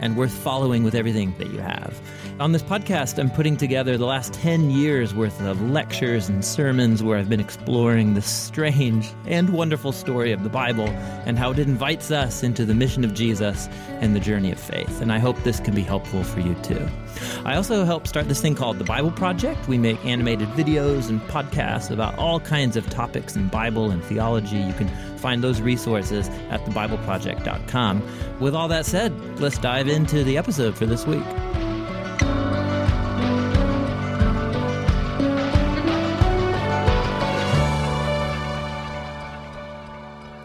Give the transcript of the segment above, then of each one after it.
and worth following with everything that you have. On this podcast, I'm putting together the last 10 years worth of lectures and sermons where I've been exploring the strange and wonderful story of the Bible and how it invites us into the mission of Jesus and the journey of faith. And I hope this can be helpful for you too. I also help start this thing called the Bible Project. We make animated videos and podcasts about all kinds of topics in Bible and theology. You can find those resources at thebibleproject.com. With all that said, let's dive into the episode for this week.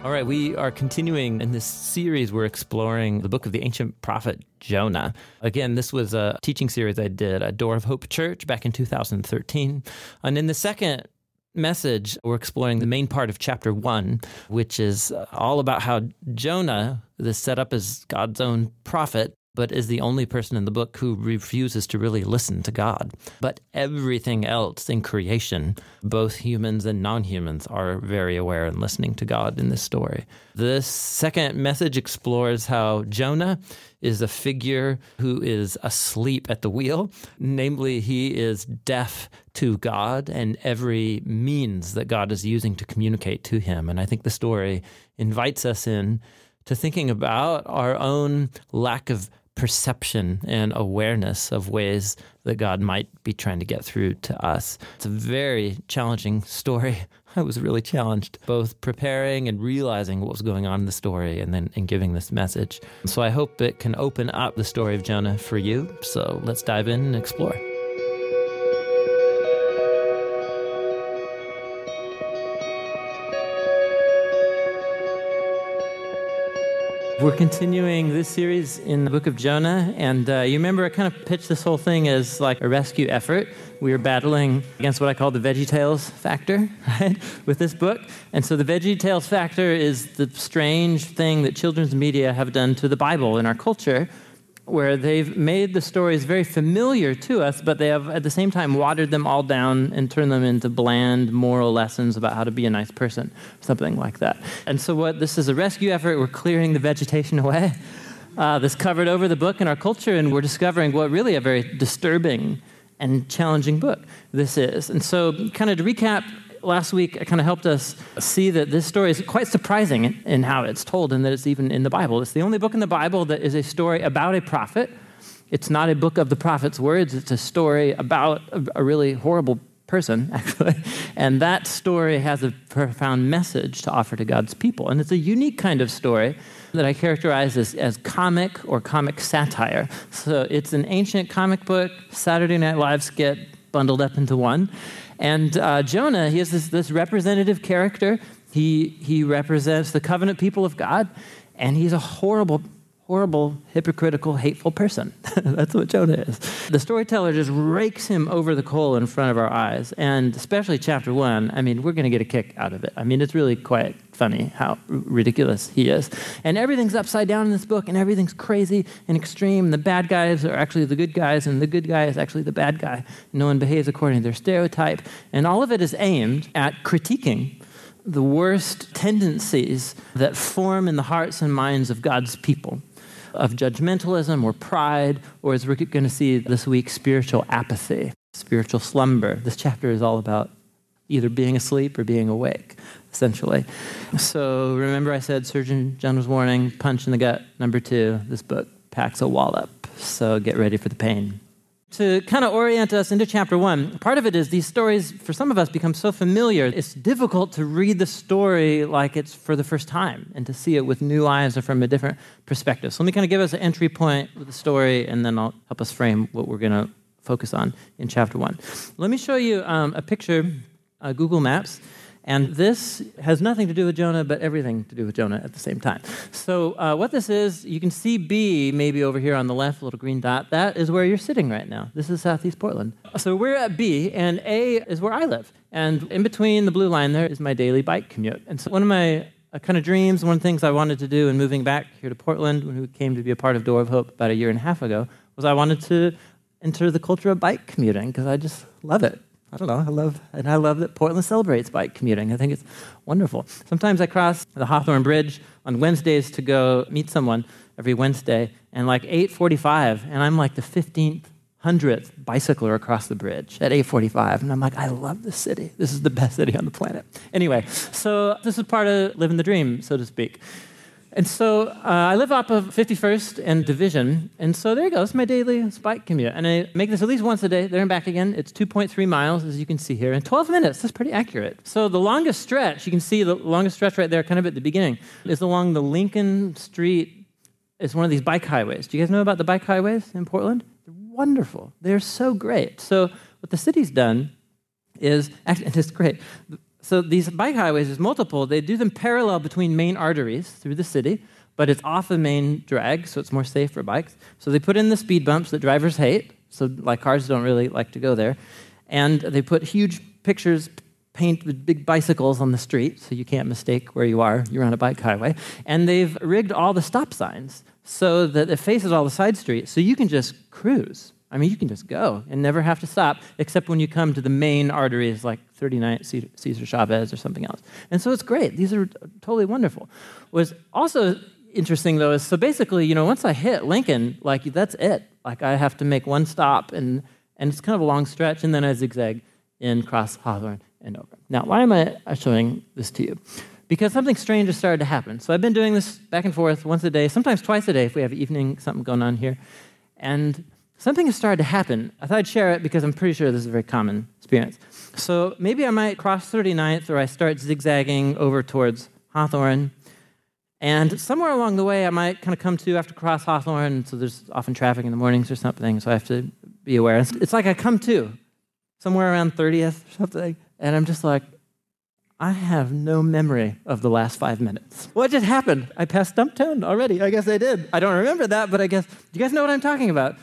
All right, we are continuing in this series. We're exploring the book of the ancient prophet Jonah. Again, this was a teaching series I did at Door of Hope Church back in 2013. And in the second message, we're exploring the main part of chapter one, which is all about how Jonah is set up as God's own prophet, but is the only person in the book who refuses to really listen to God. But everything else in creation, both humans and non humans, are very aware and listening to God in this story. This second message explores how Jonah is a figure who is asleep at the wheel. Namely, he is deaf to God and every means that God is using to communicate to him. And I think the story invites us in to thinking about our own lack of perception and awareness of ways that God might be trying to get through to us. It's a very challenging story. I was really challenged both preparing and realizing what was going on in the story and then in giving this message. So I hope it can open up the story of Jonah for you. So let's dive in and explore. We're continuing this series in the book of Jonah, and uh, you remember I kind of pitched this whole thing as like a rescue effort. We were battling against what I call the Veggie Tales factor, right, with this book. And so the Veggie Tales factor is the strange thing that children's media have done to the Bible in our culture, where they've made the stories very familiar to us, but they have at the same time watered them all down and turned them into bland moral lessons about how to be a nice person, something like that. And so, what this is a rescue effort. We're clearing the vegetation away. Uh, this covered over the book in our culture, and we're discovering what really a very disturbing and challenging book this is. And so, kind of to recap, last week kind of helped us see that this story is quite surprising in, in, how it's told and that it's even in the Bible. It's the only book in the Bible that is a story about a prophet. It's not a book of the prophet's words, it's a story about a, a really horrible person, actually. And that story has a profound message to offer to God's people. And it's a unique kind of story that I characterize as, as comic or comic satire. So it's an ancient comic book, Saturday Night Live skit bundled up into one. And uh, Jonah, he is this, this representative character. He, he represents the covenant people of God, and he's a horrible, horrible, hypocritical, hateful person. That's what Jonah is. The storyteller just rakes him over the coal in front of our eyes, and especially chapter one, I mean, we're going to get a kick out of it. I mean, it's really quite funny how ridiculous he is. And everything's upside down in this book, and everything's crazy and extreme. The bad guys are actually the good guys, and the good guy is actually the bad guy. No one behaves according to their stereotype. And all of it is aimed at critiquing the worst tendencies that form in the hearts and minds of God's people of judgmentalism or pride, or as we're going to see this week, spiritual apathy, spiritual slumber. This chapter is all about either being asleep or being awake, essentially. So remember, I said Surgeon General's warning, punch in the gut. Number two, this book packs a wallop. So get ready for the pain to kind of orient us into chapter one, part of it is these stories, for some of us, become so familiar, it's difficult to read the story like it's for the first time and to see it with new eyes or from a different perspective. So let me kind of give us an entry point with the story, and then I'll help us frame what we're going to focus on in chapter one. Let me show you um, a picture, uh, Google Maps. And this has nothing to do with Jonah, but everything to do with Jonah at the same time. So, uh, what this is, you can see B maybe over here on the left, a little green dot. That is where you're sitting right now. This is Southeast Portland. So, we're at B, and A is where I live. And in between the blue line there is my daily bike commute. And so, one of my uh, kind of dreams, one of the things I wanted to do in moving back here to Portland when we came to be a part of Door of Hope about a year and a half ago, was I wanted to enter the culture of bike commuting because I just love it. I don't know. I love, and I love that Portland celebrates bike commuting. I think it's wonderful. Sometimes I cross the Hawthorne Bridge on Wednesdays to go meet someone every Wednesday, and like 8:45, and I'm like the 15th, hundredth bicycler across the bridge at 8:45, and I'm like, I love this city. This is the best city on the planet. Anyway, so this is part of living the dream, so to speak. And so uh, I live off of 51st and Division, and so there you go. It's my daily bike commute, and I make this at least once a day, there and back again. It's 2.3 miles, as you can see here, in 12 minutes. That's pretty accurate. So the longest stretch, you can see the longest stretch right there, kind of at the beginning, is along the Lincoln Street. It's one of these bike highways. Do you guys know about the bike highways in Portland? They're wonderful. They're so great. So what the city's done is actually, it's great. So these bike highways, there's multiple. They do them parallel between main arteries through the city, but it's off the main drag, so it's more safe for bikes. So they put in the speed bumps that drivers hate, so like cars don't really like to go there, and they put huge pictures paint with big bicycles on the street, so you can't mistake where you are. You're on a bike highway, and they've rigged all the stop signs so that it faces all the side streets, so you can just cruise. I mean, you can just go and never have to stop, except when you come to the main arteries like 39 Cesar Chavez or something else. And so it's great. These are totally wonderful. What's also interesting though is so basically, you know, once I hit Lincoln, like that's it. Like I have to make one stop and and it's kind of a long stretch, and then I zigzag in cross Hawthorne and over. Now, why am I showing this to you? Because something strange has started to happen. So I've been doing this back and forth once a day, sometimes twice a day if we have evening something going on here. And something has started to happen. I thought I'd share it because I'm pretty sure this is a very common experience. So maybe I might cross 39th or I start zigzagging over towards Hawthorne. And somewhere along the way, I might kind of come to after cross Hawthorne. So there's often traffic in the mornings or something. So I have to be aware. It's like I come to somewhere around 30th or something. And I'm just like, I have no memory of the last five minutes. What just happened? I passed Stumptown already. I guess I did. I don't remember that, but I guess, do you guys know what I'm talking about?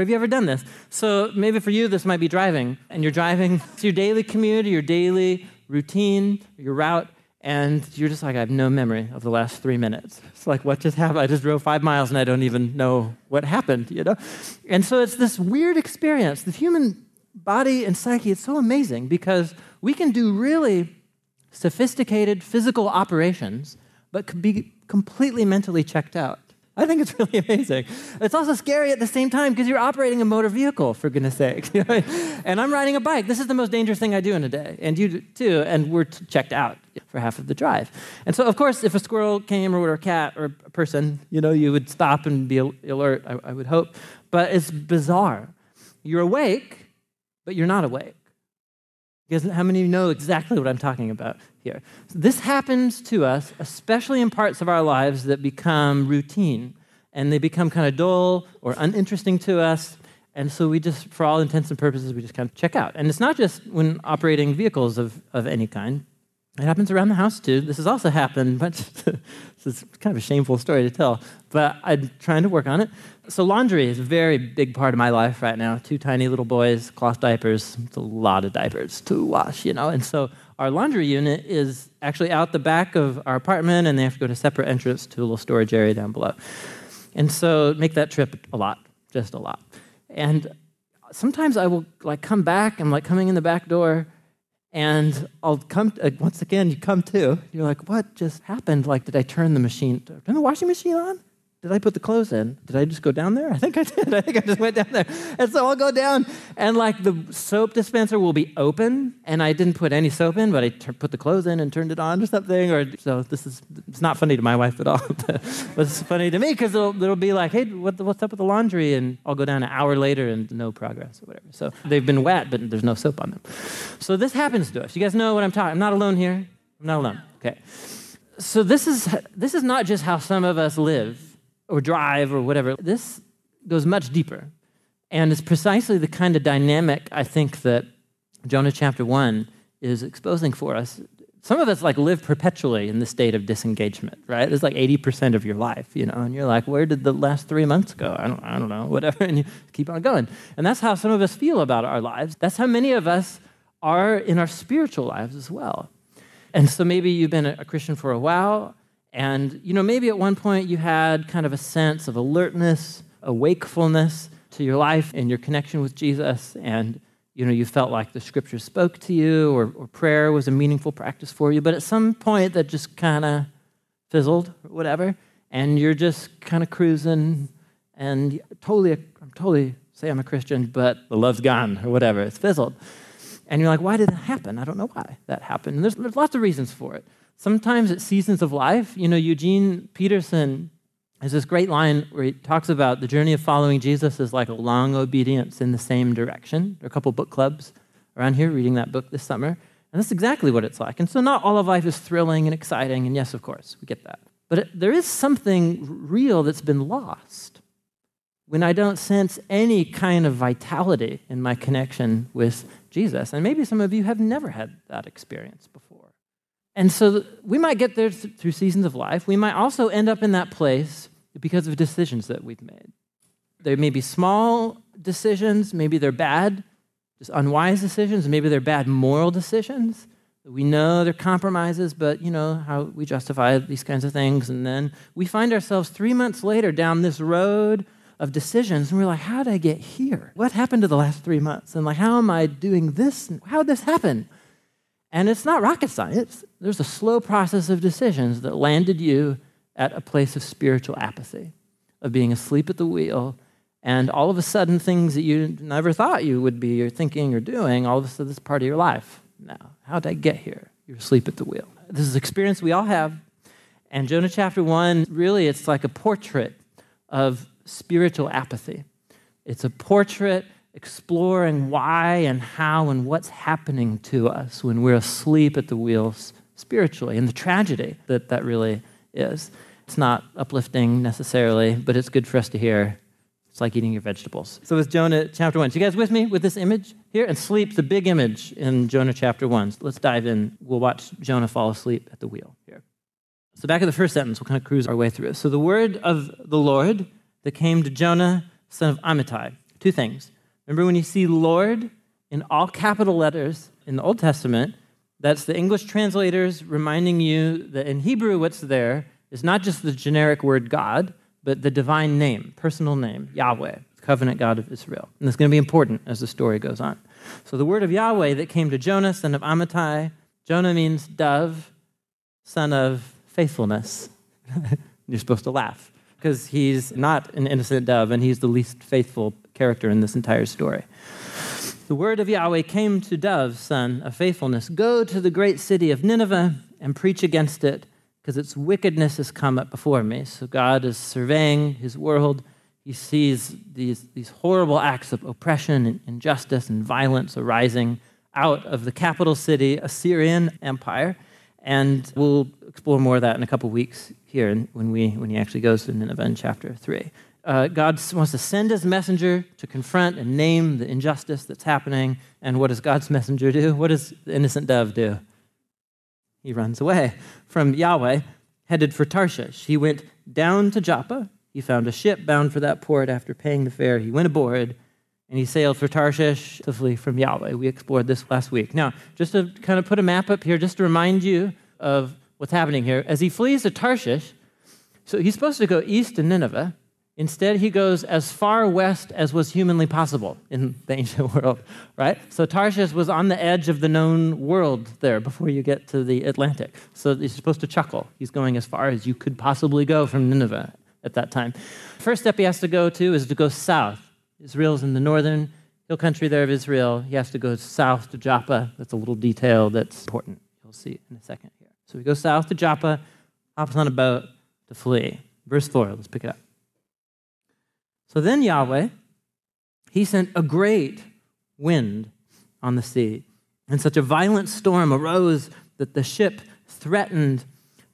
Have you ever done this? So maybe for you, this might be driving, and you're driving, it's your daily commute, your daily routine, your route, and you're just like, I have no memory of the last three minutes. It's like, what just happened? I just drove five miles and I don't even know what happened, you know? And so it's this weird experience. The human body and psyche, it's so amazing because we can do really sophisticated physical operations, but be completely mentally checked out. I think it's really amazing. It's also scary at the same time because you're operating a motor vehicle, for goodness sake. and I'm riding a bike. This is the most dangerous thing I do in a day, and you too, and we're checked out for half of the drive. And so, of course, if a squirrel came or a cat or a person, you know, you would stop and be alert, I, I would hope. But it's bizarre. You're awake, but you're not awake. Because how many of you know exactly what I'm talking about here? This happens to us, especially in parts of our lives that become routine and they become kind of dull or uninteresting to us. And so we just, for all intents and purposes, we just kind of check out. And it's not just when operating vehicles of, of any kind. It happens around the house too. This has also happened, but is kind of a shameful story to tell, but I'm trying to work on it. So, laundry is a very big part of my life right now. Two tiny little boys, cloth diapers. It's a lot of diapers to wash, you know. And so, our laundry unit is actually out the back of our apartment, and they have to go to a separate entrance to a little storage area down below. And so, make that trip a lot, just a lot. And sometimes I will like come back. I'm like coming in the back door and I'll come, uh, once again, you come to, you're like, what just happened? Like, did I turn the machine, turn the washing machine on? Did I put the clothes in? Did I just go down there? I think I did. I think I just went down there. And so I'll go down, and like the soap dispenser will be open, and I didn't put any soap in, but I t- put the clothes in and turned it on or something. Or so this is it's not funny to my wife at all, but it's funny to me because it'll, it'll be like, hey, what, what's up with the laundry? And I'll go down an hour later and no progress or whatever. So they've been wet, but there's no soap on them. So this happens to us. You guys know what I'm talking. I'm not alone here. I'm not alone. Okay. So this is this is not just how some of us live or drive or whatever. This goes much deeper. And it's precisely the kind of dynamic I think that Jonah chapter 1 is exposing for us. Some of us like live perpetually in the state of disengagement, right? It's like 80% of your life, you know, and you're like, where did the last three months go? I don't, I don't know, whatever, and you keep on going. And that's how some of us feel about our lives. That's how many of us are in our spiritual lives as well. And so maybe you've been a Christian for a while, and, you know, maybe at one point you had kind of a sense of alertness, a wakefulness, to your life and your connection with Jesus, and you know you felt like the scripture spoke to you, or, or prayer was a meaningful practice for you. But at some point, that just kind of fizzled, or whatever, and you're just kind of cruising, and totally, I'm totally say I'm a Christian, but the love's gone, or whatever. It's fizzled. And you're like, why did that happen? I don't know why that happened. And there's, there's lots of reasons for it. Sometimes it's seasons of life. You know, Eugene Peterson has this great line where he talks about the journey of following Jesus is like a long obedience in the same direction. There are a couple book clubs around here reading that book this summer. And that's exactly what it's like. And so, not all of life is thrilling and exciting. And yes, of course, we get that. But it, there is something real that's been lost when I don't sense any kind of vitality in my connection with Jesus. And maybe some of you have never had that experience before. And so we might get there through seasons of life. We might also end up in that place because of decisions that we've made. They may be small decisions, maybe they're bad, just unwise decisions, maybe they're bad moral decisions. We know they're compromises, but you know how we justify these kinds of things. And then we find ourselves three months later down this road of decisions, and we're like, how did I get here? What happened to the last three months? And like, how am I doing this? How did this happen? And it's not rocket science. There's a slow process of decisions that landed you at a place of spiritual apathy, of being asleep at the wheel, and all of a sudden, things that you never thought you would be or thinking or doing, all of a sudden, it's part of your life now. How did I get here? You're asleep at the wheel. This is an experience we all have. And Jonah chapter 1, really, it's like a portrait of spiritual apathy. It's a portrait exploring why and how and what's happening to us when we're asleep at the wheels spiritually and the tragedy that that really is. It's not uplifting necessarily, but it's good for us to hear. It's like eating your vegetables. So it's Jonah chapter 1. So you guys with me with this image here? And sleep, the big image in Jonah chapter 1. So let's dive in. We'll watch Jonah fall asleep at the wheel here. So back at the first sentence, we'll kind of cruise our way through it. So the word of the Lord that came to Jonah, son of Amittai. Two things. Remember when you see Lord in all capital letters in the Old Testament, that's the English translators reminding you that in Hebrew, what's there is not just the generic word God, but the divine name, personal name, Yahweh, covenant God of Israel. And it's going to be important as the story goes on. So the word of Yahweh that came to Jonah, son of Amittai, Jonah means dove, son of faithfulness. You're supposed to laugh because he's not an innocent dove and he's the least faithful character in this entire story. The word of Yahweh came to Dove, son of faithfulness Go to the great city of Nineveh and preach against it, because its wickedness has come up before me. So God is surveying his world. He sees these, these horrible acts of oppression and injustice and violence arising out of the capital city, Assyrian Empire. And we'll explore more of that in a couple weeks here when, we, when he actually goes to Nineveh in chapter 3 uh, God wants to send his messenger to confront and name the injustice that's happening. And what does God's messenger do? What does the innocent dove do? He runs away from Yahweh, headed for Tarshish. He went down to Joppa. He found a ship bound for that port after paying the fare. He went aboard and he sailed for Tarshish to flee from Yahweh. We explored this last week. Now, just to kind of put a map up here, just to remind you of what's happening here, as he flees to Tarshish, so he's supposed to go east to Nineveh. Instead, he goes as far west as was humanly possible in the ancient world, right? So Tarshish was on the edge of the known world there before you get to the Atlantic. So you're supposed to chuckle. He's going as far as you could possibly go from Nineveh at that time. First step he has to go to is to go south. Israel's in the northern hill country there of Israel. He has to go south to Joppa. That's a little detail that's important. You'll see in a second here. So he goes south to Joppa, hops on a boat to flee. Verse 4, let's pick it up. So then Yahweh, he sent a great wind on the sea, and such a violent storm arose that the ship threatened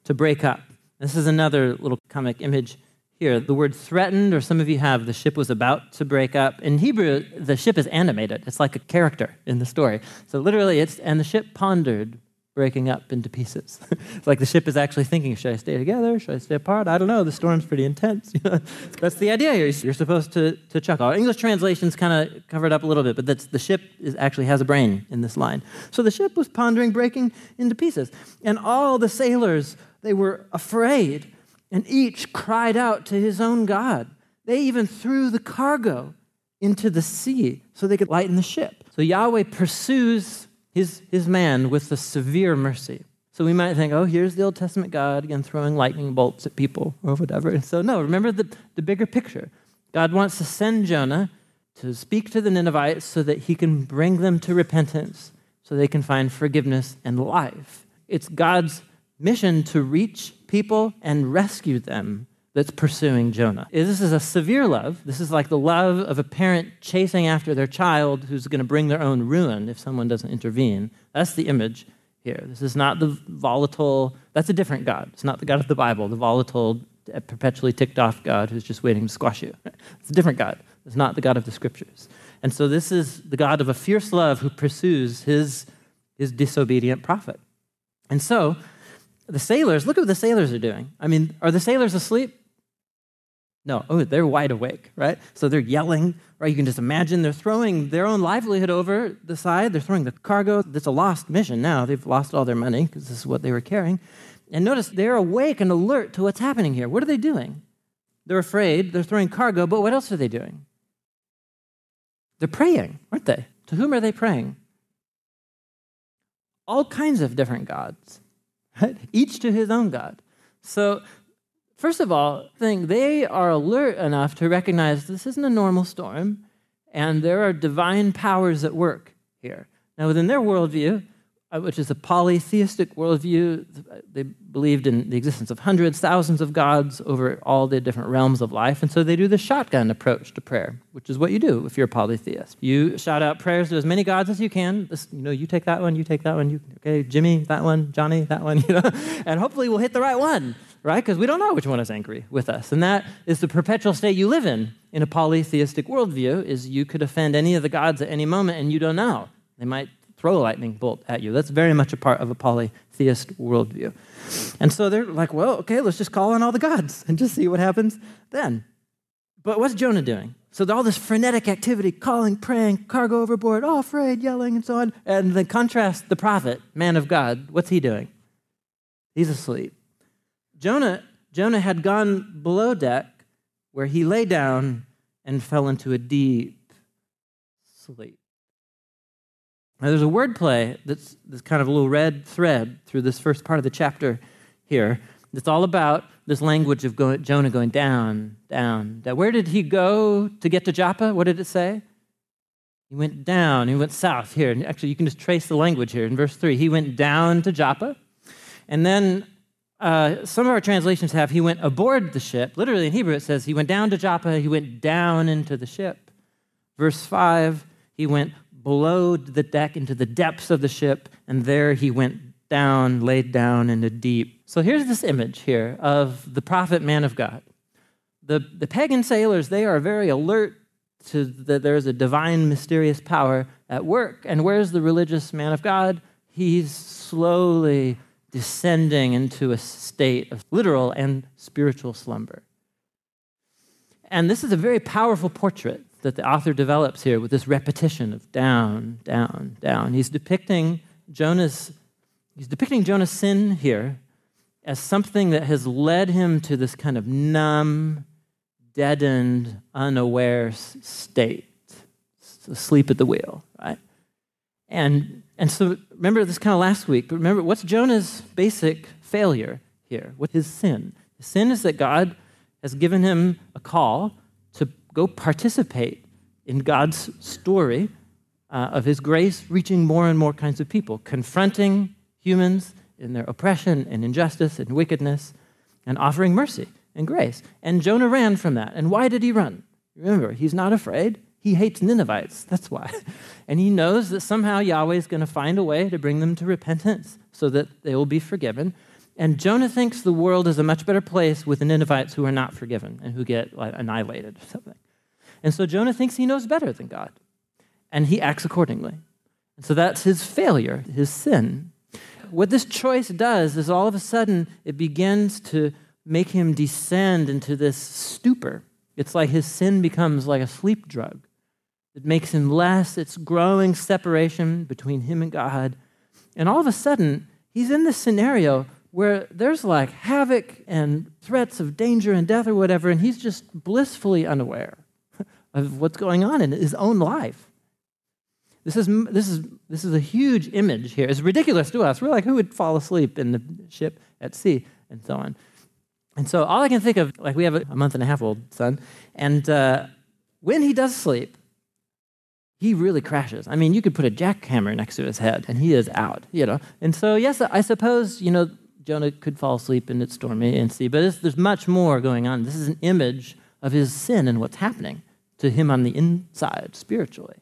to break up. This is another little comic image here. The word threatened, or some of you have, the ship was about to break up. In Hebrew, the ship is animated. It's like a character in the story. So literally, it's, and the ship pondered breaking up into pieces. it's like the ship is actually thinking, should I stay together? Should I stay apart? I don't know. The storm's pretty intense. that's the idea. You're supposed to, to chuckle. English translations kind of cover it up a little bit, but that's, the ship is, actually has a brain in this line. So the ship was pondering breaking into pieces. And all the sailors, they were afraid, and each cried out to his own God. They even threw the cargo into the sea so they could lighten the ship. So Yahweh pursues his, his man with a severe mercy. So we might think, oh, here's the Old Testament God again throwing lightning bolts at people or whatever. And so, no, remember the, the bigger picture. God wants to send Jonah to speak to the Ninevites so that he can bring them to repentance, so they can find forgiveness and life. It's God's mission to reach people and rescue them that's pursuing Jonah. This is a severe love. This is like the love of a parent chasing after their child who's going to bring their own ruin if someone doesn't intervene. That's the image here. This is not the volatile, that's a different God. It's not the God of the Bible, the volatile, perpetually ticked off God who's just waiting to squash you. It's a different God. It's not the God of the scriptures. And so this is the God of a fierce love who pursues his, his disobedient prophet. And so the sailors, look at what the sailors are doing. I mean, are the sailors asleep? No, oh, they're wide awake, right? So they're yelling, right? You can just imagine they're throwing their own livelihood over the side. They're throwing the cargo. That's a lost mission now. They've lost all their money because this is what they were carrying. And notice they're awake and alert to what's happening here. What are they doing? They're afraid. They're throwing cargo, but what else are they doing? They're praying, aren't they? To whom are they praying? All kinds of different gods, right? each to his own God. So First of all, think they are alert enough to recognize this isn't a normal storm, and there are divine powers at work here. Now, within their worldview, uh, which is a polytheistic worldview, they believed in the existence of hundreds, thousands of gods over all the different realms of life, and so they do the shotgun approach to prayer, which is what you do if you're a polytheist. You shout out prayers to as many gods as you can. This, you know, you take that one, you take that one, you okay, Jimmy, that one, Johnny, that one, you know, and hopefully we'll hit the right one right? Because we don't know which one is angry with us. And that is the perpetual state you live in in a polytheistic worldview is you could offend any of the gods at any moment and you don't know. They might throw a lightning bolt at you. That's very much a part of a polytheist worldview. And so they're like, well, okay, let's just call on all the gods and just see what happens then. But what's Jonah doing? So all this frenetic activity, calling, praying, cargo overboard, all afraid, yelling, and so on. And then contrast the prophet, man of God. What's he doing? He's asleep. Jonah, Jonah had gone below deck where he lay down and fell into a deep sleep. Now, there's a wordplay that's, that's kind of a little red thread through this first part of the chapter here. It's all about this language of going, Jonah going down, down, down. Where did he go to get to Joppa? What did it say? He went down, he went south here. Actually, you can just trace the language here in verse 3. He went down to Joppa. And then uh, some of our translations have he went aboard the ship. Literally in Hebrew, it says he went down to Joppa, he went down into the ship. Verse 5, he went below the deck into the depths of the ship, and there he went down, laid down in the deep. So here's this image here of the prophet man of God. The, the pagan sailors, they are very alert to that there's a divine, mysterious power at work. And where's the religious man of God? He's slowly descending into a state of literal and spiritual slumber. And this is a very powerful portrait that the author develops here with this repetition of down, down, down. He's depicting Jonah's he's depicting Jonah's sin here as something that has led him to this kind of numb, deadened, unaware state, asleep at the wheel, right? And and so remember this kind of last week, but remember what's Jonah's basic failure here? What his sin? His sin is that God has given him a call to go participate in God's story uh, of his grace reaching more and more kinds of people, confronting humans in their oppression and injustice and wickedness, and offering mercy and grace. And Jonah ran from that. And why did he run? Remember, he's not afraid. He hates Ninevites. That's why. And he knows that somehow Yahweh is going to find a way to bring them to repentance so that they will be forgiven. And Jonah thinks the world is a much better place with the Ninevites who are not forgiven and who get like, annihilated or something. And so Jonah thinks he knows better than God. And he acts accordingly. And so that's his failure, his sin. What this choice does is all of a sudden it begins to make him descend into this stupor. It's like his sin becomes like a sleep drug. It makes him less. It's growing separation between him and God. And all of a sudden, he's in this scenario where there's like havoc and threats of danger and death or whatever, and he's just blissfully unaware of what's going on in his own life. This is, this is, this is a huge image here. It's ridiculous to us. We're like, who would fall asleep in the ship at sea and so on? And so all I can think of, like we have a month and a half old son, and uh, when he does sleep, he really crashes. I mean, you could put a jackhammer next to his head and he is out, you know. And so, yes, I suppose, you know, Jonah could fall asleep and it's stormy and sea, but there's much more going on. This is an image of his sin and what's happening to him on the inside spiritually.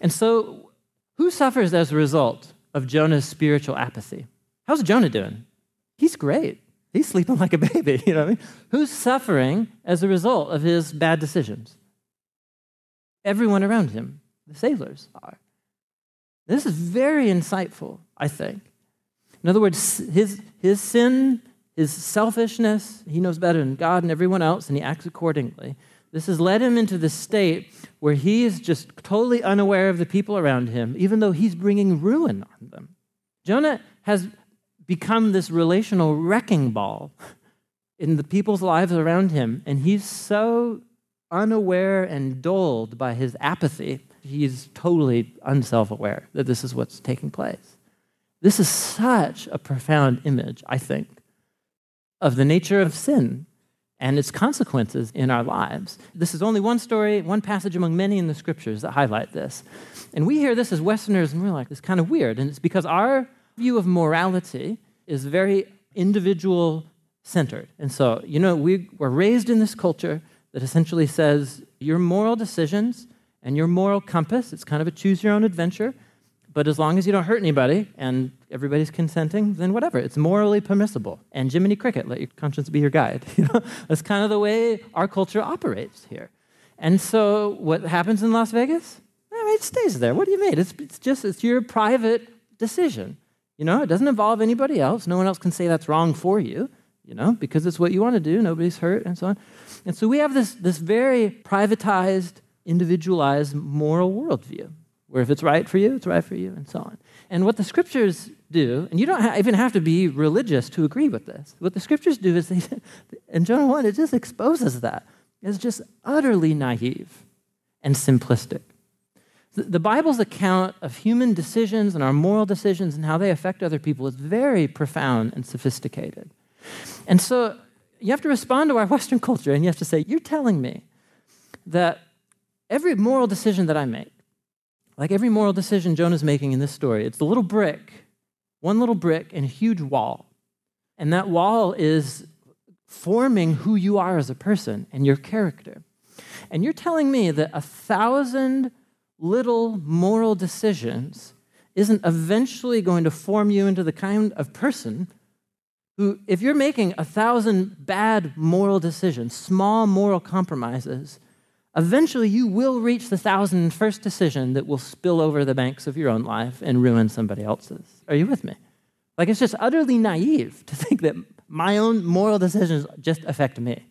And so, who suffers as a result of Jonah's spiritual apathy? How's Jonah doing? He's great. He's sleeping like a baby, you know what I mean? Who's suffering as a result of his bad decisions? Everyone around him, the sailors are. This is very insightful, I think. In other words, his, his sin, his selfishness, he knows better than God and everyone else, and he acts accordingly. This has led him into the state where he is just totally unaware of the people around him, even though he's bringing ruin on them. Jonah has become this relational wrecking ball in the people's lives around him, and he's so unaware and dulled by his apathy, he's totally unself aware that this is what's taking place. This is such a profound image, I think, of the nature of sin and its consequences in our lives. This is only one story, one passage among many in the scriptures that highlight this. And we hear this as Westerners and we're like, it's kind of weird. And it's because our view of morality is very individual centered. And so, you know, we were raised in this culture that essentially says your moral decisions and your moral compass, it's kind of a choose your own adventure, but as long as you don't hurt anybody and everybody's consenting, then whatever. It's morally permissible. And Jiminy Cricket, let your conscience be your guide. That's kind of the way our culture operates here. And so, what happens in Las Vegas? It stays there. What do you mean? It's, it's just it's your private decision. You know, it doesn't involve anybody else. No one else can say that's wrong for you. You know, because it's what you want to do. Nobody's hurt, and so on. And so we have this this very privatized, individualized moral worldview, where if it's right for you, it's right for you, and so on. And what the scriptures do, and you don't even have to be religious to agree with this. What the scriptures do is they, in Jonah 1, it just exposes that as just utterly naive and simplistic. The Bible's account of human decisions and our moral decisions and how they affect other people is very profound and sophisticated. And so you have to respond to our Western culture and you have to say, You're telling me that every moral decision that I make, like every moral decision Jonah's making in this story, it's the little brick one little brick and a huge wall. And that wall is forming who you are as a person and your character. And you're telling me that a thousand little moral decisions isn't eventually going to form you into the kind of person who, if you're making a thousand bad moral decisions, small moral compromises, eventually you will reach the thousand and first decision that will spill over the banks of your own life and ruin somebody else's. Are you with me? Like, it's just utterly naive to think that my own moral decisions just affect me.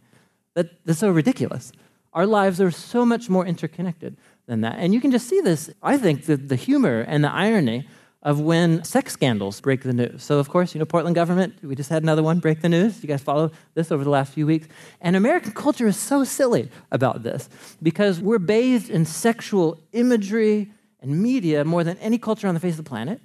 That, that's so ridiculous. Our lives are so much more interconnected than that. And you can just see this, I think, the, the humor and the irony of when sex scandals break the news. So, of course, you know, Portland government, we just had another one break the news. You guys follow this over the last few weeks. And American culture is so silly about this because we're bathed in sexual imagery and media more than any culture on the face of the planet.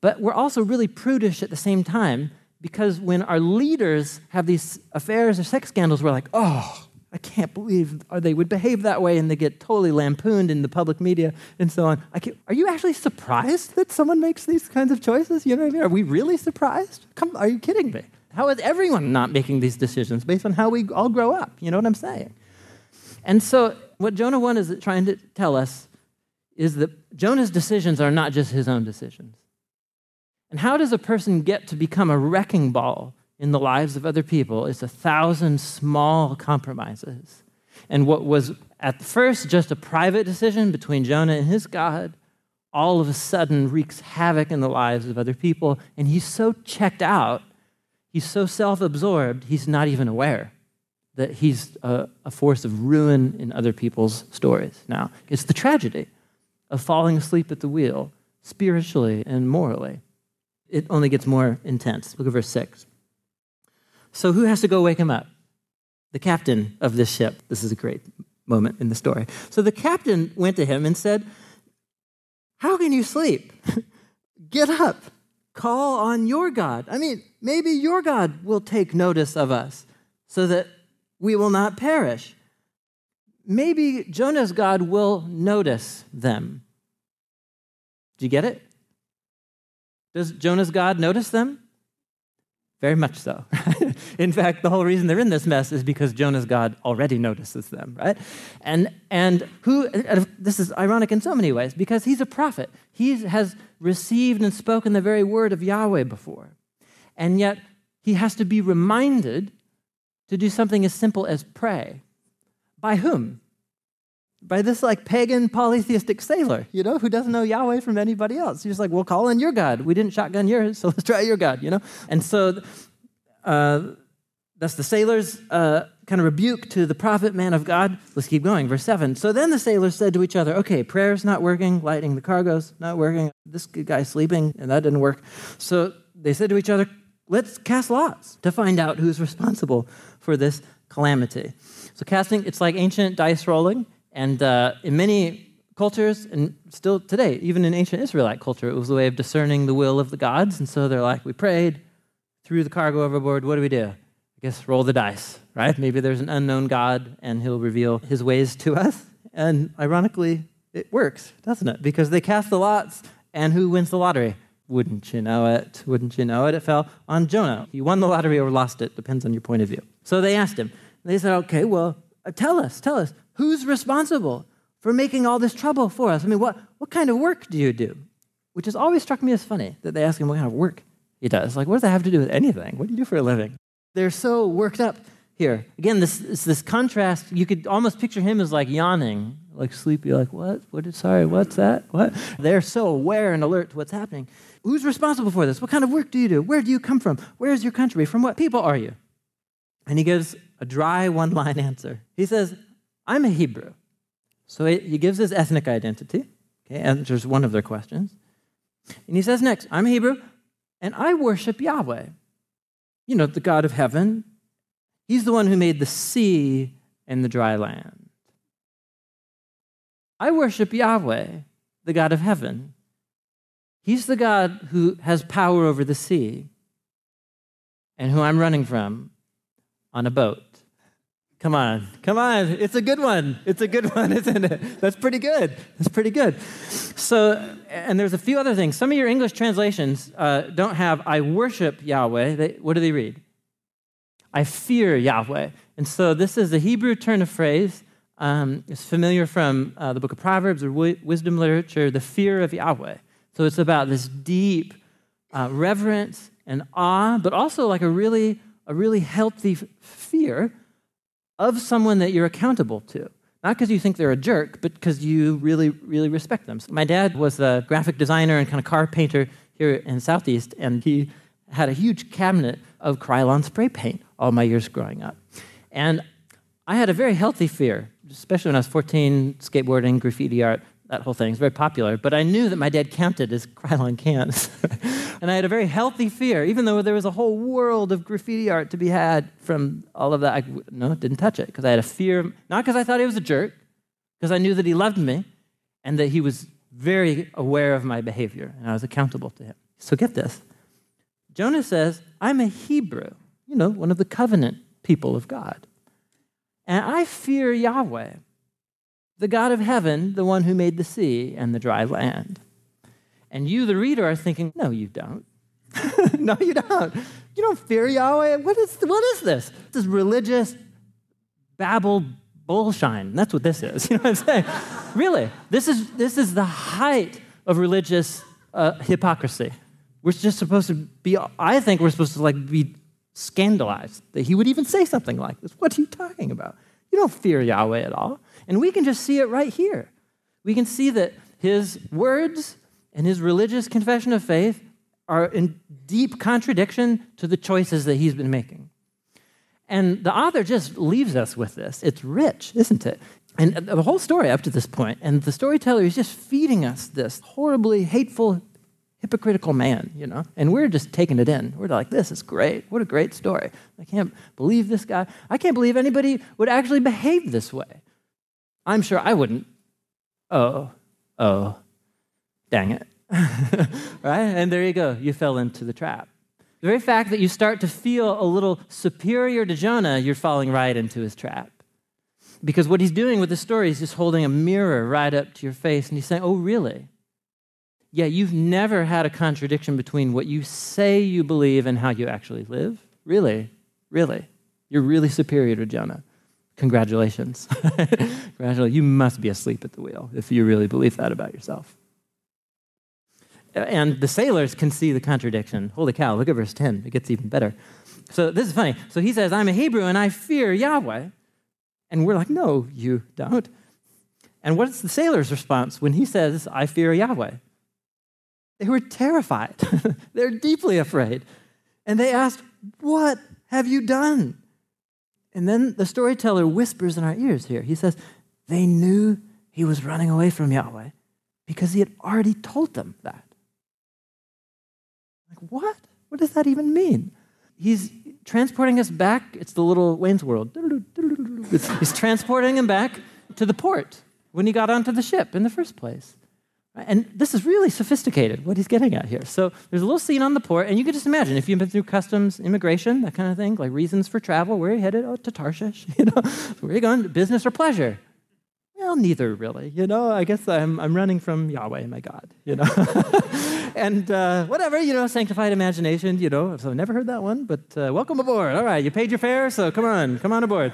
But we're also really prudish at the same time because when our leaders have these affairs or sex scandals, we're like, oh, I can't believe they would behave that way, and they get totally lampooned in the public media and so on. are you actually surprised that someone makes these kinds of choices? You know what I mean? Are we really surprised? Come, are you kidding me? How is everyone not making these decisions based on how we all grow up? You know what I'm saying? And so, what Jonah 1 is trying to tell us is that Jonah's decisions are not just his own decisions. And how does a person get to become a wrecking ball in the lives of other people is a thousand small compromises. And what was at first just a private decision between Jonah and his God, all of a sudden wreaks havoc in the lives of other people. And he's so checked out, he's so self absorbed, he's not even aware that he's a, a, force of ruin in other people's stories. Now, it's the tragedy of falling asleep at the wheel, spiritually and morally. It only gets more intense. Look at verse 6. So who has to go wake him up? The captain of this ship. This is a great moment in the story. So the captain went to him and said, How can you sleep? Get up, call on your God. I mean, maybe your God will take notice of us so that we will not perish. Maybe Jonah's God will notice them. Do you get it? Does Jonah's God notice them? Very much so. in fact, the whole reason they're in this mess is because Jonah's God already notices them, right? And and who this is ironic in so many ways because he's a prophet. He has received and spoken the very word of Yahweh before. And yet he has to be reminded to do something as simple as pray. By whom? By this like pagan polytheistic sailor, you know, who doesn't know Yahweh from anybody else. He's like, well, call on your God. We didn't shotgun yours, so let's try your God, you know? And so uh, that's the sailor's uh, kind of rebuke to the prophet, man of God. Let's keep going. Verse 7. So then the sailors said to each other, okay, prayer's not working, lighting the cargo's not working, this guy's sleeping, and that didn't work. So they said to each other, let's cast lots to find out who's responsible for this calamity. So casting, it's like ancient dice rolling. And uh, in many cultures, and still today, even in ancient Israelite culture, it was a way of discerning the will of the gods. And so they're like, we prayed, threw the cargo overboard. What do we do? I guess roll the dice, right? Maybe there's an unknown God and he'll reveal his ways to us. And ironically, it works, doesn't it? Because they cast the lots, and who wins the lottery? Wouldn't you know it? Wouldn't you know it? It fell on Jonah. He won the lottery or lost it, depends on your point of view. So they asked him. They said, okay, well, uh, tell us, tell us, who's responsible for making all this trouble for us? I mean, what, what kind of work do you do? Which has always struck me as funny that they ask him what kind of work he does. Like, what does that have to do with anything? What do you do for a living? They're so worked up here. Again, this, this contrast, you could almost picture him as like yawning, like sleepy, like, what? What is, sorry, what's that? What? They're so aware and alert to what's happening. Who's responsible for this? What kind of work do you do? Where do you come from? Where is your country? From what people are you? And he gives a dry one line answer. He says, I'm a Hebrew. So he gives his ethnic identity, okay, answers one of their questions. And he says next, I'm a Hebrew, and I worship Yahweh. You know, the God of heaven. He's the one who made the sea and the dry land. I worship Yahweh, the God of heaven. He's the God who has power over the sea and who I'm running from on a boat. Come on, come on. It's a good one. It's a good one, isn't it? That's pretty good. That's pretty good. So, and there's a few other things. Some of your English translations uh, don't have I worship Yahweh. They, what do they read? I fear Yahweh. And so this is a Hebrew turn of phrase. Um, it's familiar from uh, the book of Proverbs or w- wisdom literature, the fear of Yahweh. So it's about this deep uh, reverence and awe, but also like a really, a really healthy fear of someone that you're accountable to. Not because you think they're a jerk, but because you really, really respect them. So my dad was a graphic designer and kind of car painter here in Southeast, and he had a huge cabinet of Krylon spray paint all my years growing up. And I had a very healthy fear, especially when I was 14, skateboarding, graffiti art, that whole thing. It's very popular. But I knew that my dad counted as Krylon cans. and I had a very healthy fear, even though there was a whole world of graffiti art to be had from all of that. I no, didn't touch it because I had a fear, not because I thought he was a jerk, because I knew that he loved me and that he was very aware of my behavior and I was accountable to him. So get this Jonah says, I'm a Hebrew, you know, one of the covenant people of God. And I fear Yahweh the God of heaven, the one who made the sea and the dry land. And you, the reader, are thinking, no, you don't. no, you don't. You don't fear Yahweh. What is, what is this? This is religious babble bullshine. That's what this is. You know what I'm saying? really, this is, this is the height of religious uh, hypocrisy. We're just supposed to be, I think we're supposed to like be scandalized that he would even say something like this. What are you talking about? You don't fear Yahweh at all. And we can just see it right here. We can see that his words and his religious confession of faith are in deep contradiction to the choices that he's been making. And the author just leaves us with this. It's rich, isn't it? And the whole story up to this point, and the storyteller is just feeding us this horribly hateful, hypocritical man, you know? And we're just taking it in. We're like, this is great. What a great story. I can't believe this guy. I can't believe anybody would actually behave this way. I'm sure I wouldn't. Oh, oh, dang it. right? And there you go. You fell into the trap. The very fact that you start to feel a little superior to Jonah, you're falling right into his trap. Because what he's doing with the story is just holding a mirror right up to your face and he's saying, Oh, really? Yeah, you've never had a contradiction between what you say you believe and how you actually live. Really? Really? You're really superior to Jonah. Congratulations. Congratulations. You must be asleep at the wheel if you really believe that about yourself. And the sailors can see the contradiction. Holy cow, look at verse 10. It gets even better. So this is funny. So he says, I'm a Hebrew and I fear Yahweh. And we're like, no, you don't. And what's the sailor's response when he says, I fear Yahweh? They were terrified. They're deeply afraid. And they asked, What have you done? And then the storyteller whispers in our ears here. He says, They knew he was running away from Yahweh because he had already told them that. Like, what? What does that even mean? He's transporting us back. It's the little Wayne's World. He's transporting him back to the port when he got onto the ship in the first place. And this is really sophisticated, what he's getting at here. So there's a little scene on the port, and you can just imagine if you've been through customs, immigration, that kind of thing, like reasons for travel, where are you headed? Oh, to Tarshish. You know, where are you going? Business or pleasure? Well, neither really. You know, I guess I'm, I'm running from Yahweh, my God. You know, and uh, whatever. You know, sanctified imagination. You know, so I've never heard that one, but uh, welcome aboard. All right, you paid your fare, so come on, come on aboard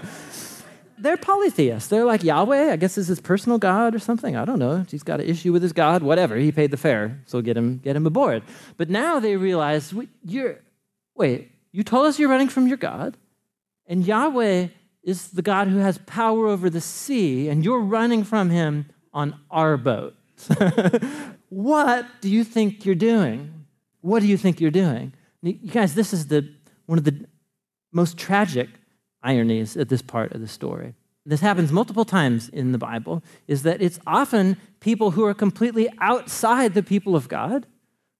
they're polytheists. They're like Yahweh, I guess is his personal God or something. I don't know. He's got an issue with his God, whatever. He paid the fare, so get him, get him aboard. But now they realize, you're, wait, you told us you're running from your God, and Yahweh is the God who has power over the sea, and you're running from him on our boat. what do you think you're doing? What do you think you're doing? You guys, this is the, one of the most tragic ironies at this part of the story. This happens multiple times in the Bible, is that it's often people who are completely outside the people of God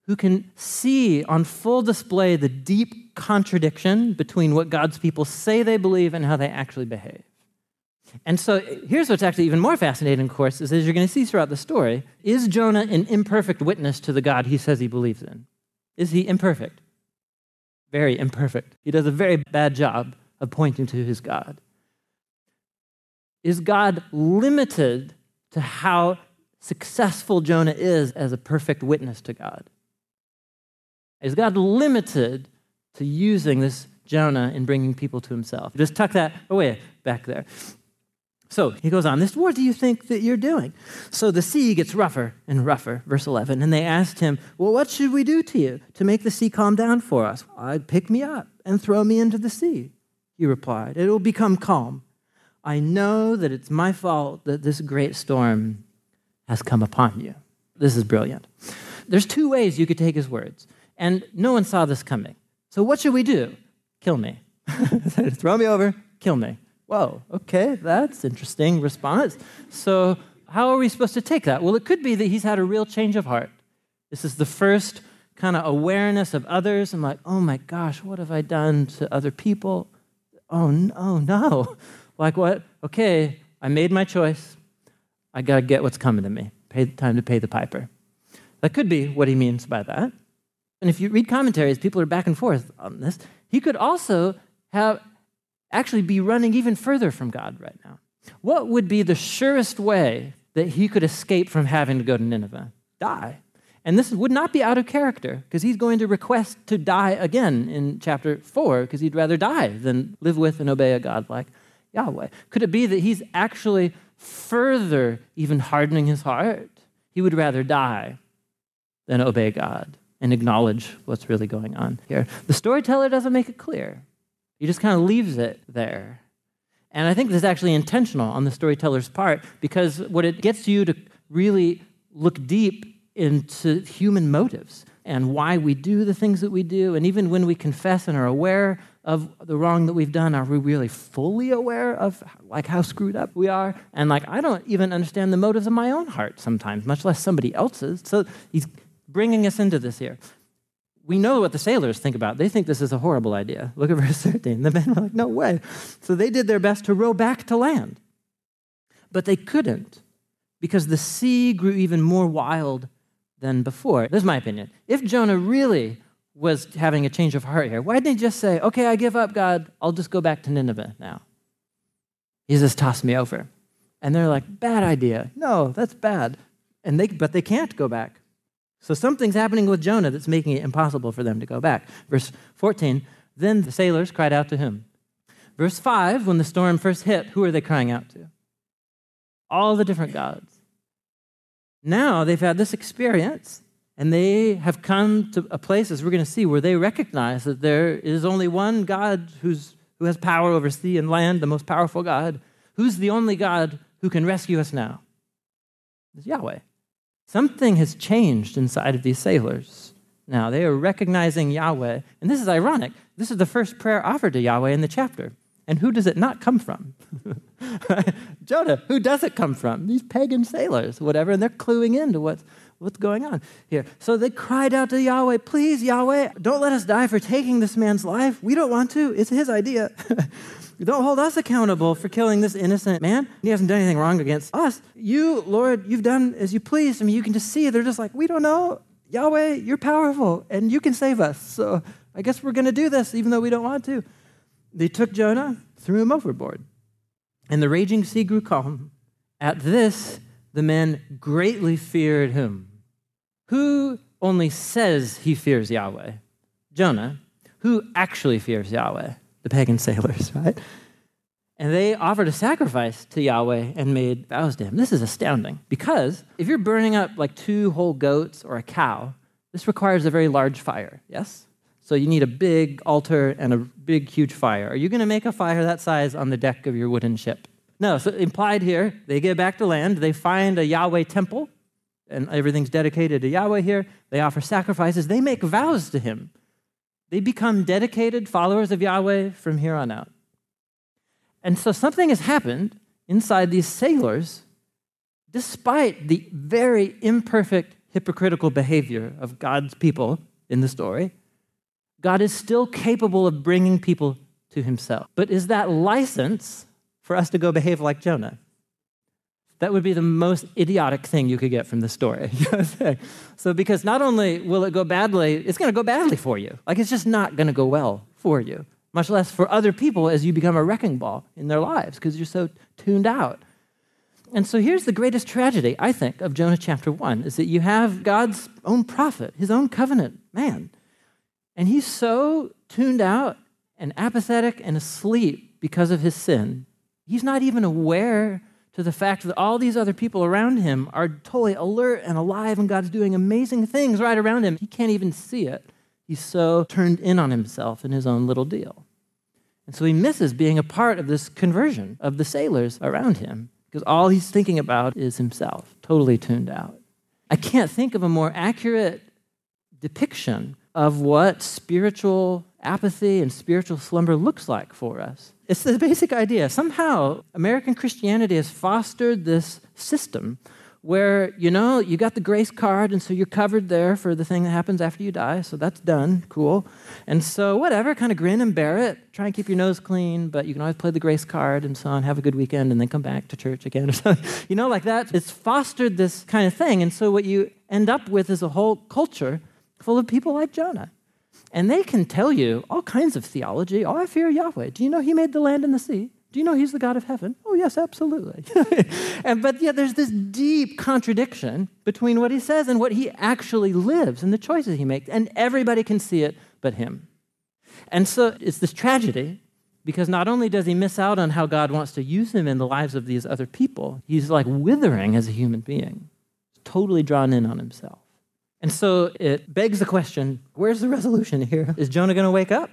who can see on full display the deep contradiction between what God's people say they believe and how they actually behave. And so here's what's actually even more fascinating, of course, is as you're going to see throughout the story, is Jonah an imperfect witness to the God he says he believes in? Is he imperfect? Very imperfect. He does a very bad job of pointing to his God? Is God limited to how successful Jonah is as a perfect witness to God? Is God limited to using this Jonah in bringing people to himself? Just tuck that away back there. So he goes on, this, what do you think that you're doing? So the sea gets rougher and rougher, verse 11, and they asked him, Well, what should we do to you to make the sea calm down for us? I'd pick me up and throw me into the sea. He replied. It will become calm. I know that it's my fault that this great storm has come upon you. This is brilliant. There's two ways you could take his words, and no one saw this coming. So, what should we do? Kill me. Throw me over, kill me. Whoa, okay, that's interesting response. So, how are we supposed to take that? Well, it could be that he's had a real change of heart. This is the first kind of awareness of others. I'm like, oh my gosh, what have I done to other people? Oh, oh, no, no. Like what? Okay, I made my choice. I got to get what's coming to me. Pay, time to pay the piper. That could be what he means by that. And if you read commentaries, people are back and forth on this. He could also have actually be running even further from God right now. What would be the surest way that he could escape from having to go to Nineveh? Die. And this would not be out of character because he's going to request to die again in chapter 4 because he'd rather die than live with and obey a God like Yahweh. Could it be that he's actually further even hardening his heart? He would rather die than obey God and acknowledge what's really going on here. The storyteller doesn't make it clear, he just kind of leaves it there. And I think this is actually intentional on the storyteller's part because what it gets you to really look deep into human motives and why we do the things that we do. And even when we confess and are aware of the wrong that we've done, are we really fully aware of like how screwed up we are? And like I don't even understand the motives of my own heart sometimes, much less somebody else's. So he's bringing us into this here. We know what the sailors think about. They think this is a horrible idea. Look at verse 13. The men were like, no way. So they did their best to row back to land. But they couldn't because the sea grew even more wild than before. This is my opinion. If Jonah really was having a change of heart here, why didn't he just say, Okay, I give up, God, I'll just go back to Nineveh now? He just tossed me over. And they're like, Bad idea. No, that's bad. And they, but they can't go back. So something's happening with Jonah that's making it impossible for them to go back. Verse 14 Then the sailors cried out to him. Verse 5 When the storm first hit, who are they crying out to? All the different gods. Now they've had this experience and they have come to a place, as we're going to see, where they recognize that there is only one God who's, who has power over sea and land, the most powerful God. Who's the only God who can rescue us now? It's Yahweh. Something has changed inside of these sailors. Now they are recognizing Yahweh. And this is ironic. This is the first prayer offered to Yahweh in the chapter. And who does it not come from? Jonah. Who does it come from? These pagan sailors, whatever. And they're cluing into what's, what's going on here. So they cried out to Yahweh, Please, Yahweh, don't let us die for taking this man's life. We don't want to. It's his idea. don't hold us accountable for killing this innocent man. He hasn't done anything wrong against us. You, Lord, you've done as you please. I mean, you can just see they're just like, We don't know. Yahweh, you're powerful and you can save us. So I guess we're going to do this even though we don't want to. They took Jonah, threw him overboard, and the raging sea grew calm. At this, the men greatly feared him. Who only says he fears Yahweh? Jonah. Who actually fears Yahweh? The pagan sailors, right? And they offered a sacrifice to Yahweh and made vows to him. This is astounding because if you're burning up like two whole goats or a cow, this requires a very large fire, yes? So you need a big altar and a big, huge fire. Are you going to make a fire that size on the deck of your wooden ship? No, so implied here, they get back to land, they find a Yahweh temple, and everything's dedicated to Yahweh here. They offer sacrifices, they make vows to him. They become dedicated followers of Yahweh from here on out. And so something has happened inside these sailors, despite the very imperfect, hypocritical behavior of God's people in the story. God is still capable of bringing people to himself. But is that license for us to go behave like Jonah. That would be the most idiotic thing you could get from the story. so, because not only will it go badly, it's going to go badly for you. Like, it's just not going to go well for you, much less for other people as you become a wrecking ball in their lives because you're so tuned out. And so, here's the greatest tragedy, I think, of Jonah chapter 1 is that you have God's own prophet, his own covenant man, and he's so tuned out and apathetic and asleep because of his sin He's not even aware to the fact that all these other people around him are totally alert and alive, and God's doing amazing things right around him. He can't even see it. He's so turned in on himself in his own little deal. And so he misses being a part of this conversion of the sailors around him because all he's thinking about is himself, totally tuned out. I can't think of a more accurate depiction of what spiritual apathy and spiritual slumber looks like for us. It's the basic idea. Somehow, American Christianity has fostered this system where, you know, you got the grace card, and so you're covered there for the thing that happens after you die, so that's done, cool. And so, whatever, kind of grin and bear it. Try and keep your nose clean, but you can always play the grace card and so on, have a good weekend, and then come back to church again or something. You know, like that. It's fostered this kind of thing. And so, what you end up with is a whole culture full of people like Jonah and they can tell you all kinds of theology. Oh, I fear Yahweh. Do you know He made the land and the sea? Do you know He's the God of heaven? Oh, yes, absolutely. and, but yeah, there's this deep contradiction between what He says and what He actually lives and the choices He makes. And everybody can see it but Him. And so it's this tragedy because not only does he miss out on how God wants to use him in the lives of these other people, he's like withering as a human being, totally drawn in on himself. And so it begs the question where's the resolution here? Is Jonah going to wake up?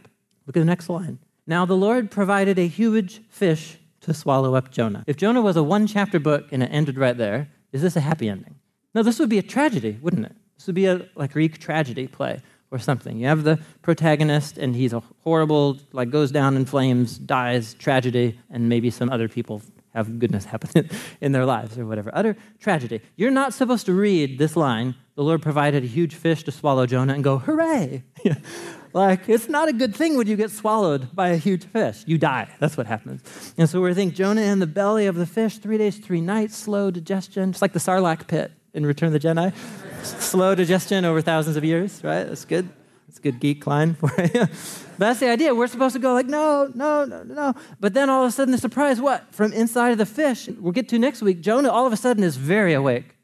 Look at the next line. Now the Lord provided a huge fish to swallow up Jonah. If Jonah was a one chapter book and it ended right there, is this a happy ending? No, this would be a tragedy, wouldn't it? This would be a like Greek tragedy play or something. You have the protagonist and he's a horrible, like goes down in flames, dies, tragedy, and maybe some other people have goodness happen in their lives or whatever. Utter tragedy. You're not supposed to read this line, the Lord provided a huge fish to swallow Jonah, and go, hooray. like, it's not a good thing when you get swallowed by a huge fish. You die. That's what happens. And so we think Jonah in the belly of the fish, three days, three nights, slow digestion, just like the Sarlacc pit in Return of the Jedi. slow digestion over thousands of years, right? That's good. That's a good geek line for you. but That's the idea. We're supposed to go like, no, no, no, no. But then all of a sudden, the surprise, what? From inside of the fish, we'll get to next week, Jonah all of a sudden is very awake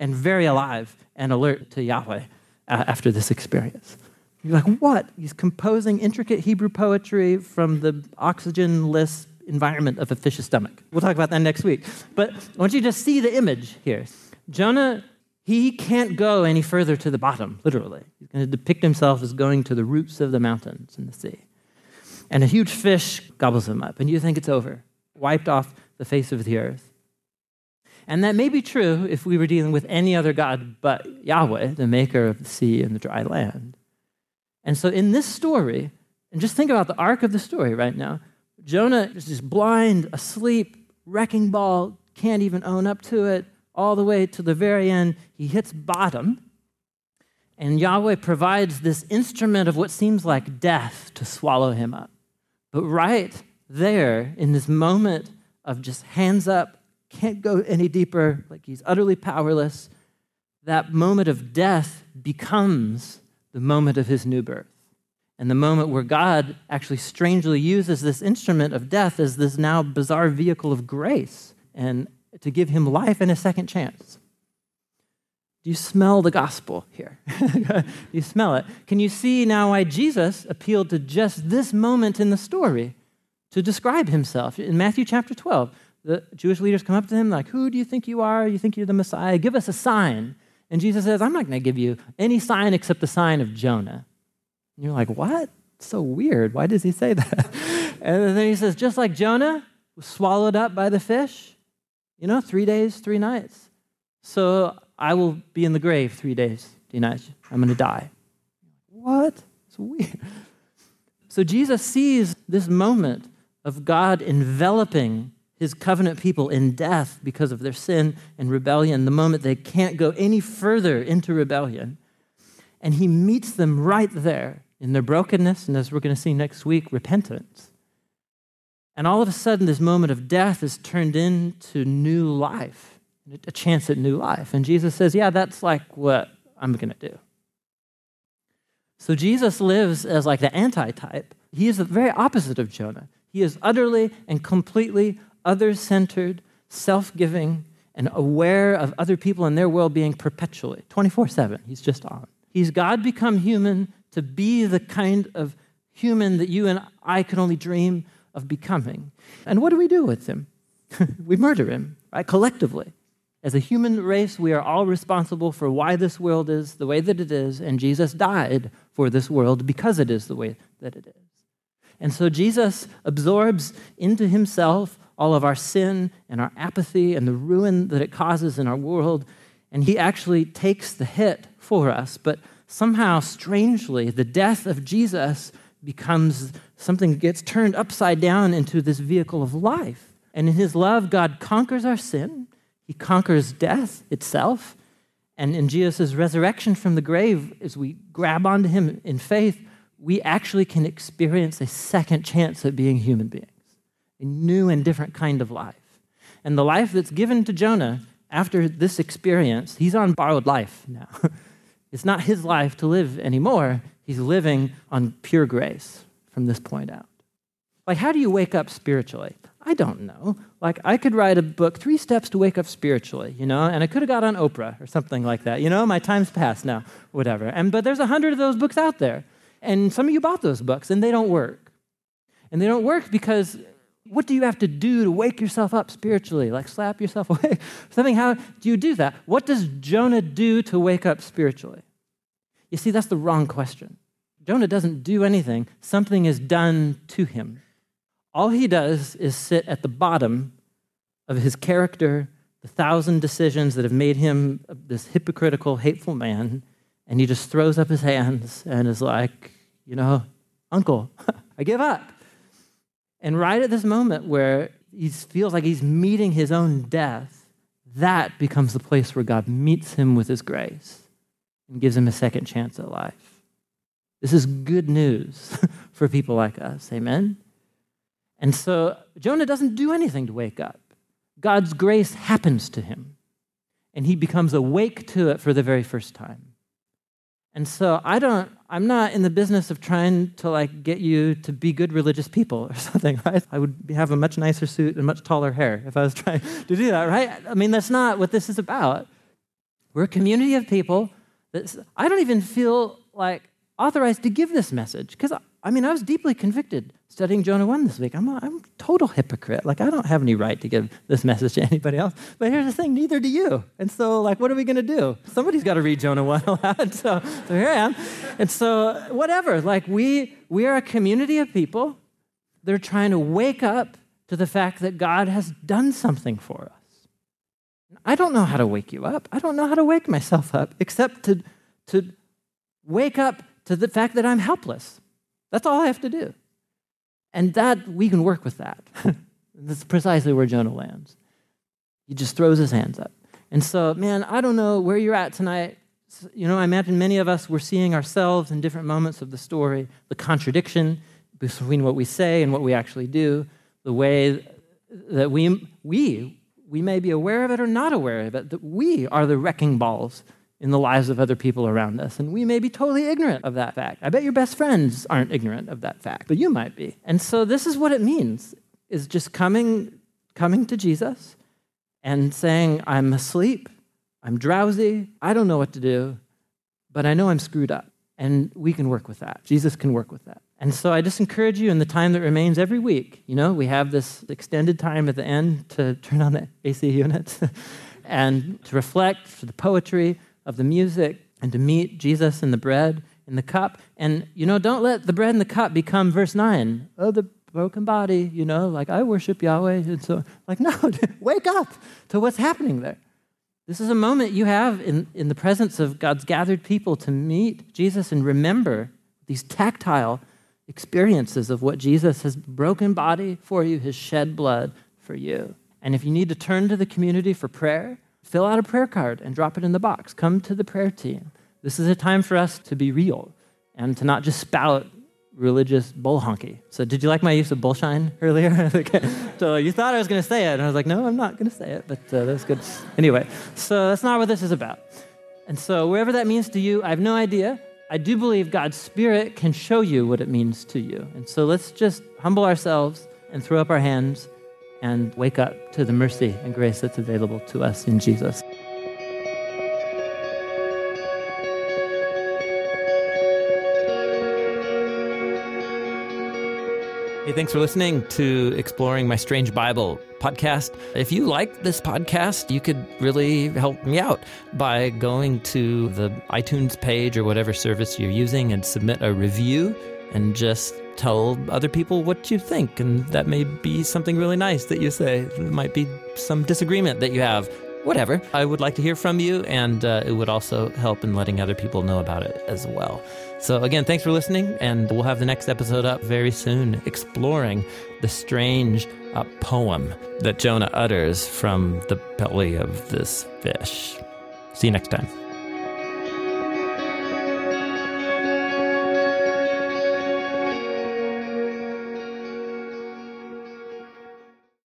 and very alive and alert to Yahweh uh, after this experience. You're like, what? He's composing intricate Hebrew poetry from the oxygenless environment of a fish's stomach. We'll talk about that next week. But I want you to see the image here. Jonah, he can't go any further to the bottom, literally. He's going to depict himself as going to the roots of the mountains in the sea. And a huge fish gobbles him up, and you think it's over, wiped off the face of the earth. And that may be true if we were dealing with any other God but Yahweh, the maker of the sea and the dry land. And so in this story, and just think about the arc of the story right now Jonah is just blind, asleep, wrecking ball, can't even own up to it, all the way to the very end. He hits bottom, and Yahweh provides this instrument of what seems like death to swallow him up. But right there, in this moment of just hands up, can't go any deeper, like he's utterly powerless, that moment of death becomes the moment of his new birth. And the moment where God actually strangely uses this instrument of death as this now bizarre vehicle of grace and to give him life and a second chance. Do you smell the gospel here? you smell it. Can you see now why Jesus appealed to just this moment in the story to describe himself? In Matthew chapter 12, the Jewish leaders come up to him like, Who do you think you are? You think you're the Messiah? Give us a sign. And Jesus says, I'm not going to give you any sign except the sign of Jonah. And you're like, What? so weird. Why does he say that? and then he says, Just like Jonah was swallowed up by the fish, you know, three days, three nights. So I will be in the grave three days, three nights. I'm going to die. What? It's weird. So Jesus sees this moment of God enveloping his covenant people in death because of their sin and rebellion, the moment they can't go any further into rebellion. And he meets them right there in their brokenness, and as we're going to see next week, repentance. And all of a sudden, this moment of death is turned into new life, a chance at new life. And Jesus says, Yeah, that's like what I'm going to do. So Jesus lives as like the antitype. He is the very opposite of Jonah. He is utterly and completely other centered, self giving, and aware of other people and their well being perpetually, 24 7. He's just on. He's God become human to be the kind of human that you and I could only dream of becoming. And what do we do with him? we murder him, right? Collectively. As a human race, we are all responsible for why this world is the way that it is, and Jesus died for this world because it is the way that it is. And so Jesus absorbs into himself all of our sin and our apathy and the ruin that it causes in our world. And he actually takes the hit for us. But somehow, strangely, the death of Jesus becomes something gets turned upside down into this vehicle of life. And in his love, God conquers our sin, he conquers death itself. And in Jesus' resurrection from the grave, as we grab onto him in faith, we actually can experience a second chance at being human beings a new and different kind of life. And the life that's given to Jonah after this experience, he's on borrowed life now. it's not his life to live anymore. He's living on pure grace from this point out. Like, how do you wake up spiritually? I don't know. Like, I could write a book, Three Steps to Wake Up Spiritually, you know, and I could have got on Oprah or something like that. You know, my time's passed now, whatever. And, but there's a hundred of those books out there. And some of you bought those books, and they don't work. And they don't work because what do you have to do to wake yourself up spiritually? Like slap yourself awake? Something, how do you do that? What does Jonah do to wake up spiritually? You see, that's the wrong question. Jonah doesn't do anything, something is done to him. All he does is sit at the bottom of his character, the thousand decisions that have made him this hypocritical, hateful man, and he just throws up his hands and is like, you know, Uncle, I give up. And right at this moment where he feels like he's meeting his own death, that becomes the place where God meets him with his grace and gives him a second chance at life. This is good news for people like us. Amen? And so Jonah doesn't do anything to wake up. God's grace happens to him, and he becomes awake to it for the very first time. And so I don't, I'm not in the business of trying to like get you to be good religious people or something, right? I would have a much nicer suit and much taller hair if I was trying to do that, right? I mean, that's not what this is about. We're a community of people I don't even feel like authorized to give this message because I mean, I was deeply convicted studying Jonah 1 this week. I'm a, I'm a total hypocrite. Like, I don't have any right to give this message to anybody else. But here's the thing neither do you. And so, like, what are we going to do? Somebody's got to read Jonah 1 aloud. So, so here I am. And so, whatever. Like, we, we are a community of people They're trying to wake up to the fact that God has done something for us. I don't know how to wake you up. I don't know how to wake myself up except to, to wake up to the fact that I'm helpless that's all I have to do. And that, we can work with that. That's precisely where Jonah lands. He just throws his hands up. And so, man, I don't know where you're at tonight. You know, I imagine many of us, we're seeing ourselves in different moments of the story, the contradiction between what we say and what we actually do, the way that we, we, we may be aware of it or not aware of it, that we are the wrecking balls in the lives of other people around us. And we may be totally ignorant of that fact. I bet your best friends aren't ignorant of that fact, but you might be. And so this is what it means is just coming coming to Jesus and saying, I'm asleep, I'm drowsy, I don't know what to do, but I know I'm screwed up. And we can work with that. Jesus can work with that. And so I just encourage you in the time that remains every week, you know, we have this extended time at the end to turn on the AC unit and to reflect for the poetry, of the music and to meet Jesus in the bread in the cup. And, you know, don't let the bread and the cup become verse 9. Oh, the broken body, you know, like I worship Yahweh. And so, like, no, wake up to what's happening there. This is a moment you have in, in the presence of God's gathered people to meet Jesus and remember these tactile experiences of what Jesus has broken body for you, his shed blood for you. And if you need to turn to the community for prayer, fill out a prayer card and drop it in the box. Come to the prayer team. This is a time for us to be real and to not just spout religious bull honky. So, did you like my use of bullshine earlier? so, you thought I was going to say it, and I was like, no, I'm not going to say it, but uh, that's good. Anyway, so that's not what this is about. And so, wherever that means to you, I have no idea. I do believe God's Spirit can show you what it means to you. And so, let's just humble ourselves and throw up our hands and wake up to the mercy and grace that's available to us in Jesus. Hey, thanks for listening to Exploring My Strange Bible podcast. If you like this podcast, you could really help me out by going to the iTunes page or whatever service you're using and submit a review and just tell other people what you think. And that may be something really nice that you say. It might be some disagreement that you have. Whatever. I would like to hear from you, and uh, it would also help in letting other people know about it as well. So, again, thanks for listening, and we'll have the next episode up very soon, exploring the strange uh, poem that Jonah utters from the belly of this fish. See you next time.